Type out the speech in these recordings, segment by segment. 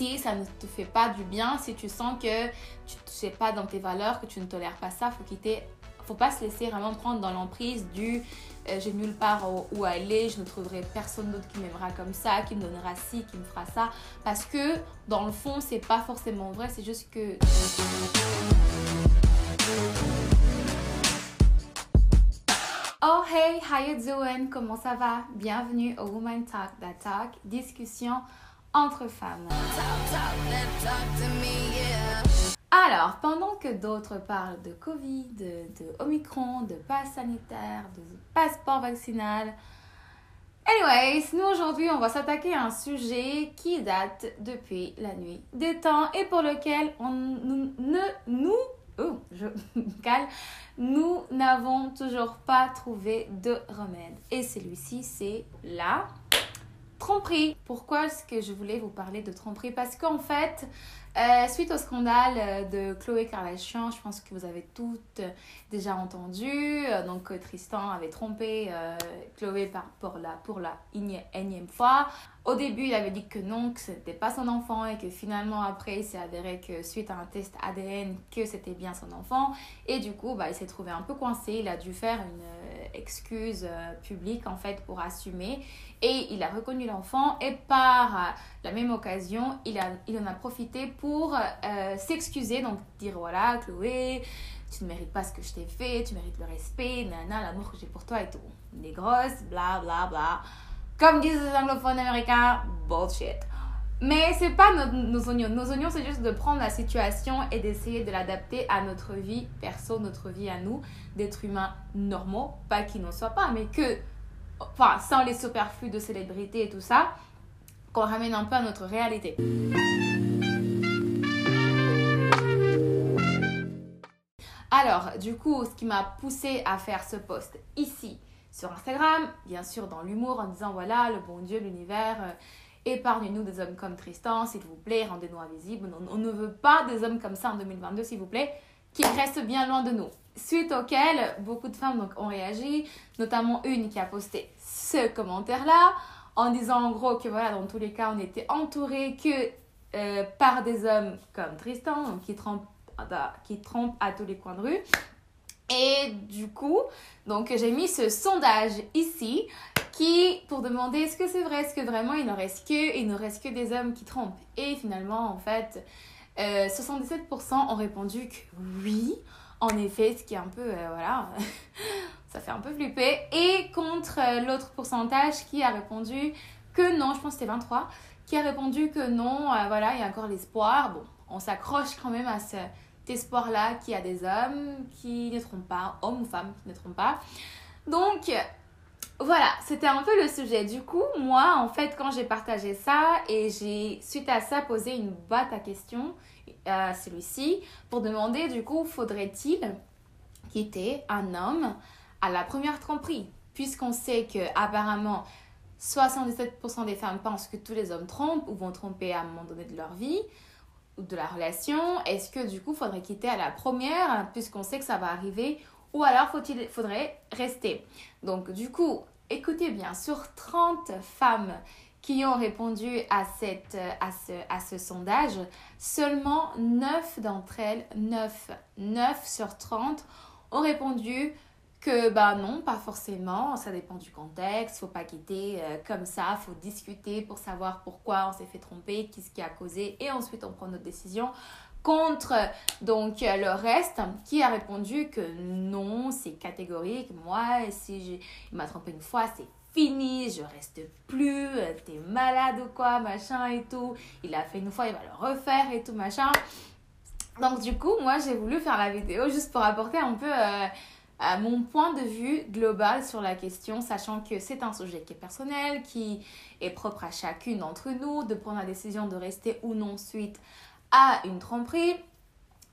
si ça ne te fait pas du bien, si tu sens que tu ne sais pas dans tes valeurs, que tu ne tolères pas ça, faut quitter. Faut pas se laisser vraiment prendre dans l'emprise du euh, j'ai nulle part où aller, je ne trouverai personne d'autre qui m'aimera comme ça, qui me donnera ci, qui me fera ça. Parce que dans le fond, c'est pas forcément vrai, c'est juste que. Oh hey, how you doing? Comment ça va? Bienvenue au Woman Talk That Talk, discussion entre femmes. Alors, pendant que d'autres parlent de Covid, de, Omicron, de passe sanitaire, de passeport vaccinal, anyways, nous aujourd'hui, on va s'attaquer à un sujet qui date depuis la nuit des temps et pour lequel on ne nous oh, je cale, nous n'avons toujours pas trouvé de remède. Et celui-ci, c'est la tromperie. Pourquoi est-ce que je voulais vous parler de tromperie? Parce qu'en fait, euh, suite au scandale euh, de Chloé Kardashian, je pense que vous avez toutes euh, déjà entendu. Donc Tristan avait trompé Chloé pour la, pour la énième fois. Au début, il avait dit que non, que ce n'était pas son enfant et que finalement après, il s'est avéré que suite à un test ADN, que c'était bien son enfant. Et du coup, bah, il s'est trouvé un peu coincé. Il a dû faire une excuse publique en fait pour assumer. Et il a reconnu l'enfant et par la même occasion, il, a, il en a profité pour euh, s'excuser, donc dire voilà, Chloé, tu ne mérites pas ce que je t'ai fait, tu mérites le respect, nana, l'amour que j'ai pour toi et tout. Les grosses, bla bla bla. Comme disent les anglophones américains, bullshit. Mais c'est pas nos, nos, oignons. Nos oignons, c'est juste de prendre la situation et d'essayer de l'adapter à notre vie perso, notre vie à nous, d'êtres humains normaux, pas qu'ils n'en soient pas, mais que, enfin, sans les superflus de célébrité et tout ça, qu'on ramène un peu à notre réalité. Alors, du coup, ce qui m'a poussé à faire ce post ici sur Instagram, bien sûr dans l'humour, en disant voilà, le bon Dieu, l'univers, euh, épargne-nous des hommes comme Tristan, s'il vous plaît, rendez-nous invisibles. On, ne veut pas des hommes comme ça en 2022, s'il vous plaît, qui restent bien loin de nous. Suite auquel, beaucoup de femmes ont réagi, notamment une qui a posté ce commentaire-là en disant en gros que voilà, dans tous les cas, on était entouré que euh, par des hommes comme Tristan, qui trompent, qui trompent à tous les coins de rue. Et du coup, donc j'ai mis ce sondage ici qui pour demander est-ce que c'est vrai, est-ce que vraiment il ne reste que il ne reste que des hommes qui trompent. Et finalement, en fait, 77% euh, ont répondu que oui. En effet, ce qui est un peu euh, voilà, ça fait un peu flipper. Et contre euh, l'autre pourcentage qui a répondu que non, je pense que c'était 23, qui a répondu que non, euh, voilà, il y a encore l'espoir. Bon, on s'accroche quand même à espoir-là qu'il y a des hommes qui ne trompent pas, hommes ou femmes qui ne trompent pas. Donc, voilà, c'était un peu le sujet. Du coup, moi, en fait, quand j'ai partagé ça et j'ai, suite à ça, posé une boîte à questions à celui-ci pour demander, du coup, faudrait-il quitter un homme à la première tromperie, puisqu'on sait que apparemment 77% des femmes pensent que tous les hommes trompent ou vont tromper à un moment donné de leur vie de la relation. Est-ce que du coup, faudrait quitter à la première, puisqu'on sait que ça va arriver, ou alors faut-il, faudrait rester? Donc du coup, écoutez bien, sur 30 femmes qui ont répondu à, ce, à ce sondage, seulement 9 d'entre elles, 9, 9 sur 30, ont répondu que bah non, pas forcément, ça dépend du contexte, faut pas quitter euh, comme ça, faut discuter pour savoir pourquoi on s'est fait tromper, qu'est-ce qui a causé. Et ensuite on prend notre décision contre donc le reste qui a répondu que non, c'est catégorique, moi si il m'a trompé une fois, c'est fini, je reste plus, t'es malade ou quoi, machin et tout. Il a fait une fois, il va le refaire et tout, machin. Donc du coup, moi j'ai voulu faire la vidéo juste pour apporter un peu euh, mon point de vue global sur la question, sachant que c'est un sujet qui est personnel, qui est propre à chacune d'entre nous, de prendre la décision de rester ou non suite à une tromperie.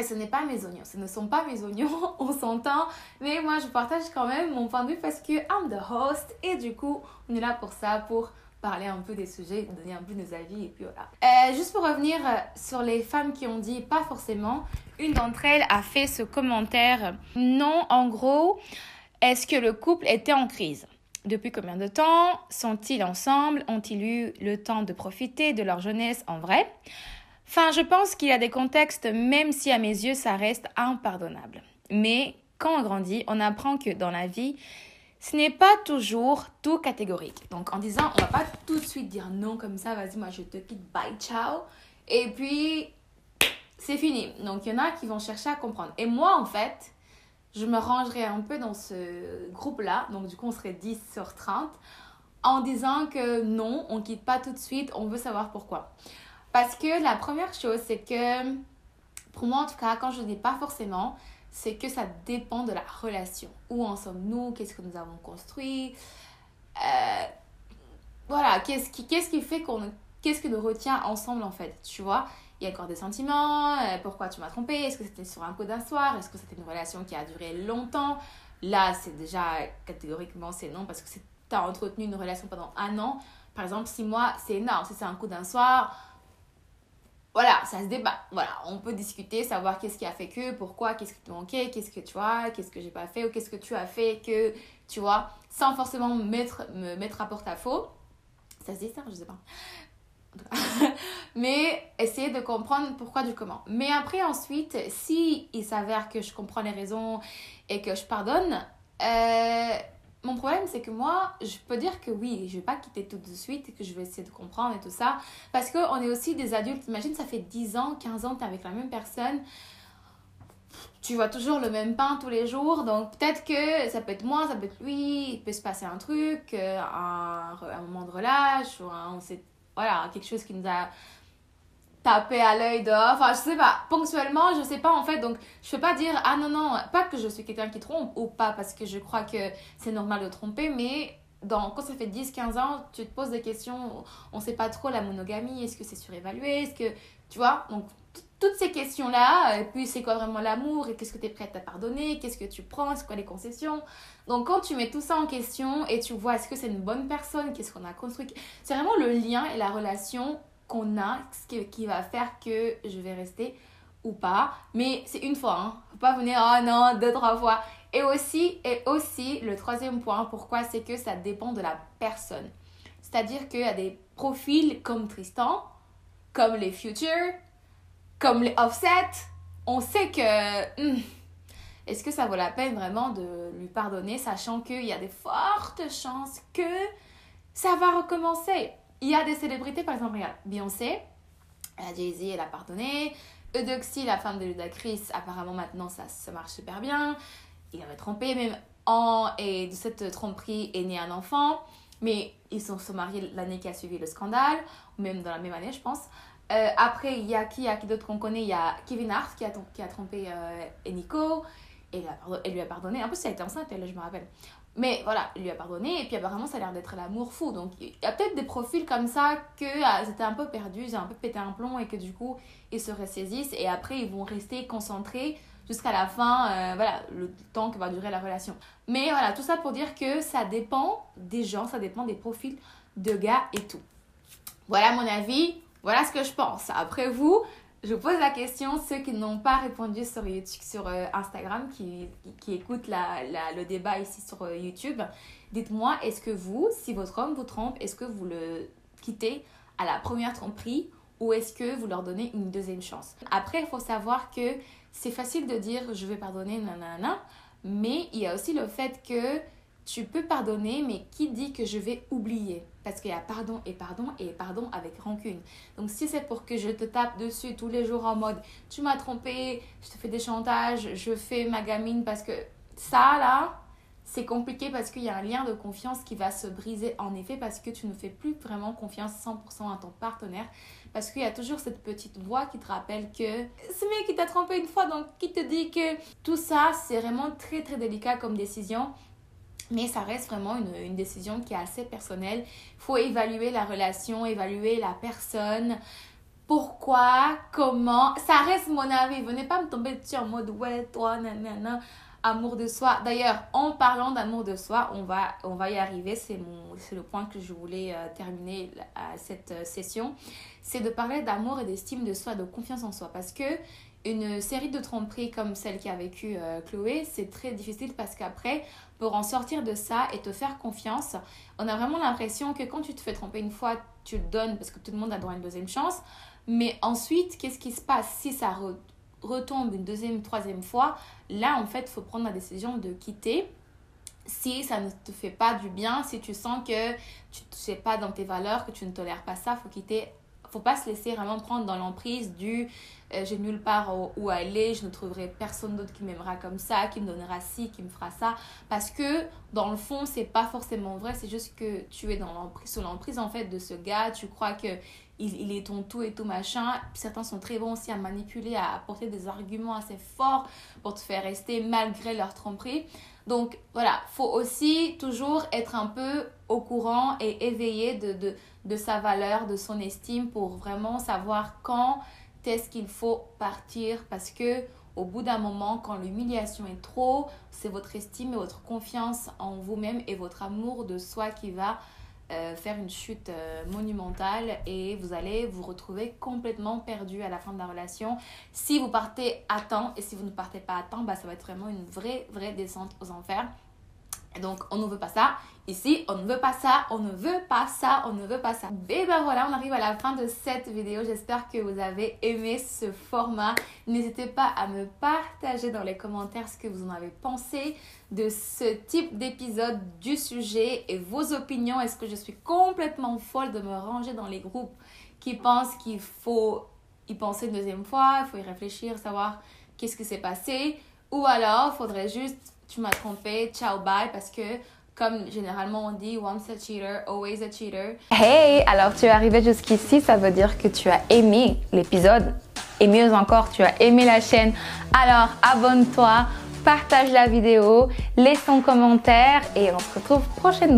Ce n'est pas mes oignons, ce ne sont pas mes oignons, on s'entend, mais moi je partage quand même mon point de vue parce que I'm the host et du coup on est là pour ça, pour parler un peu des sujets, donner un peu nos avis et puis voilà. Euh, juste pour revenir euh, sur les femmes qui ont dit pas forcément, une d'entre elles a fait ce commentaire non, en gros, est-ce que le couple était en crise? Depuis combien de temps Sont-ils ensemble? Ont-ils eu le temps de profiter de leur jeunesse en vrai? Enfin, je pense qu'il y a des contextes, même si à mes yeux ça reste impardonnable. Mais quand on grandit, on apprend que dans la vie, ce n'est pas toujours tout catégorique. Donc en disant, on va pas tout de suite dire non comme ça, vas-y, moi je te quitte, bye, ciao. Et puis, c'est fini. Donc il y en a qui vont chercher à comprendre. Et moi, en fait, je me rangerais un peu dans ce groupe-là. Donc du coup, on serait 10 sur 30 en disant que non, on quitte pas tout de suite, on veut savoir pourquoi. Parce que la première chose, c'est que pour moi, en tout cas, quand je dis pas forcément, c'est que ça dépend de la relation. Où en sommes-nous? Qu'est-ce que nous avons construit? Euh, Voilà, qu'est-ce qui, qu'est-ce qui fait qu'on... Qu'est-ce que nous retient ensemble en fait? Tu vois il y a encore des sentiments, euh, pourquoi tu m'as trompé, est-ce que c'était sur un coup d'un soir, est-ce que c'était une relation qui a duré longtemps? Là, c'est déjà catégoriquement c'est non parce que tu as entretenu une relation pendant un an. Par exemple, six mois, c'est énorme. Si c'est un coup d'un soir, voilà, ça se débat. Voilà, on peut discuter, savoir qu'est-ce qui a fait que, pourquoi, qu'est-ce qui te manquait, qu'est-ce que tu vois, qu'est-ce que j'ai pas fait ou qu'est-ce que tu as fait que, tu vois, sans forcément mettre, me mettre à porte-à-faux. Ça se dit ça, je sais pas. Mais essayer de comprendre pourquoi du comment. Mais après, ensuite, si il s'avère que je comprends les raisons et que je pardonne, euh, mon problème, c'est que moi, je peux dire que oui, je vais pas quitter tout de suite et que je vais essayer de comprendre et tout ça. Parce qu'on est aussi des adultes. Imagine, ça fait 10 ans, 15 ans tu es avec la même personne. Tu vois toujours le même pain tous les jours. Donc, peut-être que ça peut être moi, ça peut être lui. Il peut se passer un truc, euh, un, un moment de relâche, ou un, on sait, voilà, quelque chose qui nous a taper à l'œil dehors. Enfin, je sais pas, ponctuellement, je sais pas en fait. Donc, je peux pas dire, ah non, non, pas que je suis quelqu'un qui trompe ou pas, parce que je crois que c'est normal de tromper, mais quand ça fait 10-15 ans, tu te poses des questions, on sait pas trop la monogamie, est-ce que c'est surévalué, est-ce que, tu vois, donc toutes ces questions-là, et puis c'est quoi vraiment l'amour, et qu'est-ce que tu es prête à pardonner, qu'est-ce que tu prends, c'est quoi les concessions? Donc quand tu mets tout ça en question et tu vois est-ce que c'est une bonne personne, qu'est-ce qu'on a construit, c'est vraiment le lien et la relation qu'on a, ce qui, va faire que je vais rester ou pas. Mais c'est une fois, hein. Faut pas venir, oh non, deux, trois fois. Et aussi, et aussi, le troisième point, pourquoi C'est que ça dépend de la personne. C'est-à-dire qu'il y a des profils comme Tristan, comme les Futures, comme les Offset. On sait que... Hmm, est-ce que ça vaut la peine vraiment de lui pardonner, sachant qu'il y a des fortes chances que ça va recommencer? Il y a des célébrités, par exemple, regarde, Beyoncé, Jay-Z, elle a pardonné. Eudoxie, la femme de Ludacris, apparemment maintenant ça, ça marche super bien. Il avait trompé, même en. Et de cette tromperie est né un enfant. Mais ils sont, sont mariés l'année qui a suivi le scandale, même dans la même année, je pense. Euh, après, il y a qui, qui d'autres qu'on connaît? Il y a Kevin Hart qui a, qui a trompé euh, Eniko. Et elle lui a pardonné. En plus, elle était enceinte, elle, je me rappelle. Mais voilà, il lui a pardonné et puis apparemment ça a l'air d'être l'amour fou. Donc il y a peut-être des profils comme ça que ah, c'était un peu perdu, ils ont un peu pété un plomb et que du coup ils se ressaisissent et après ils vont rester concentrés jusqu'à la fin, euh, voilà, le temps que va durer la relation. Mais voilà, tout ça pour dire que ça dépend des gens, ça dépend des profils de gars et tout. Voilà mon avis, voilà ce que je pense. Après vous, je pose la question, ceux qui n'ont pas répondu sur, YouTube, sur euh, Instagram, qui, qui, écoutent la, la, le débat ici sur euh, YouTube, dites-moi, est-ce que vous, si votre homme vous trompe, est-ce que vous le quittez à la première tromperie ou est-ce que vous leur donnez une deuxième chance? Après, il faut savoir que c'est facile de dire je vais pardonner, nanana, mais il y a aussi le fait que tu peux pardonner, mais qui dit que je vais oublier? Parce qu'il y a pardon et pardon et pardon avec rancune. Donc si c'est pour que je te tape dessus tous les jours en mode tu m'as trompé, je te fais des chantages, je fais ma gamine parce que ça là, c'est compliqué parce qu'il y a un lien de confiance qui va se briser en effet parce que tu ne fais plus vraiment confiance 100% à ton partenaire. Parce qu'il y a toujours cette petite voix qui te rappelle que ce mec qui t'a trompé une fois donc qui te dit que tout ça c'est vraiment très très délicat comme décision mais ça reste vraiment une, une, décision qui est assez personnelle. Il faut évaluer la relation, évaluer la personne. Pourquoi, comment? Ça reste mon avis. Venez pas me tomber dessus en mode ouais, toi, nanana, amour de soi. D'ailleurs, en parlant d'amour de soi, on va, on va y arriver. C'est le point que je voulais euh, terminer à cette euh, session. C'est de parler d'amour et d'estime de soi, de confiance en soi. Parce que une série de tromperies comme celle qui a vécu euh, Chloé, c'est très difficile parce qu'après, pour en sortir de ça et te faire confiance. On a vraiment l'impression que quand tu te fais tromper une fois, tu le donnes parce que tout le monde a droit à une deuxième chance. Mais ensuite, qu'est-ce qui se passe si ça retombe une deuxième, troisième fois? Là, en fait, il faut prendre la décision de quitter si ça ne te fait pas du bien, si tu sens que tu ne sais pas dans tes valeurs, que tu ne tolères pas ça, faut quitter faut pas se laisser vraiment prendre dans l'emprise du euh, j'ai nulle part où, aller, je ne trouverai personne d'autre qui m'aimera comme ça, qui me donnera ci, qui me fera ça. Parce que dans le fond, c'est pas forcément vrai, c'est juste que tu es dans l'emprise, en fait de ce gars, tu crois que il, il, est ton tout et tout machin. Certains sont très bons aussi à manipuler, à apporter des arguments assez forts pour te faire rester malgré leur tromperie. Donc voilà, faut aussi toujours être un peu au courant et éveillé de, de, de sa valeur, de son estime pour vraiment savoir quand est-ce qu'il faut partir. Parce que au bout d'un moment, quand l'humiliation est trop, c'est votre estime et votre confiance en vous-même et votre amour de soi qui va euh, faire une chute euh, monumentale et vous allez vous retrouver complètement perdu à la fin de la relation. Si vous partez à temps et si vous ne partez pas à temps, bah, ça va être vraiment une vraie, vraie descente aux enfers. Donc, on ne veut pas ça. Ici, on ne veut pas ça, on ne veut pas ça, on ne veut pas ça. Et ben voilà, on arrive à la fin de cette vidéo. J'espère que vous avez aimé ce format. N'hésitez pas à me partager dans les commentaires ce que vous en avez pensé de ce type d'épisode du sujet et vos opinions. Est-ce que je suis complètement folle de me ranger dans les groupes qui pensent qu'il faut y penser une deuxième fois, il faut y réfléchir, savoir qu'est-ce qui s'est passé? Ou alors faudrait juste tu m'as trompé, ciao, bye, parce que comme généralement on dit, once a cheater, always a cheater. Hey, alors tu es arrivé jusqu'ici, ça veut dire que tu as aimé l'épisode et mieux encore, tu as aimé la chaîne. Alors abonne-toi, partage la vidéo, laisse ton commentaire et on se retrouve prochainement.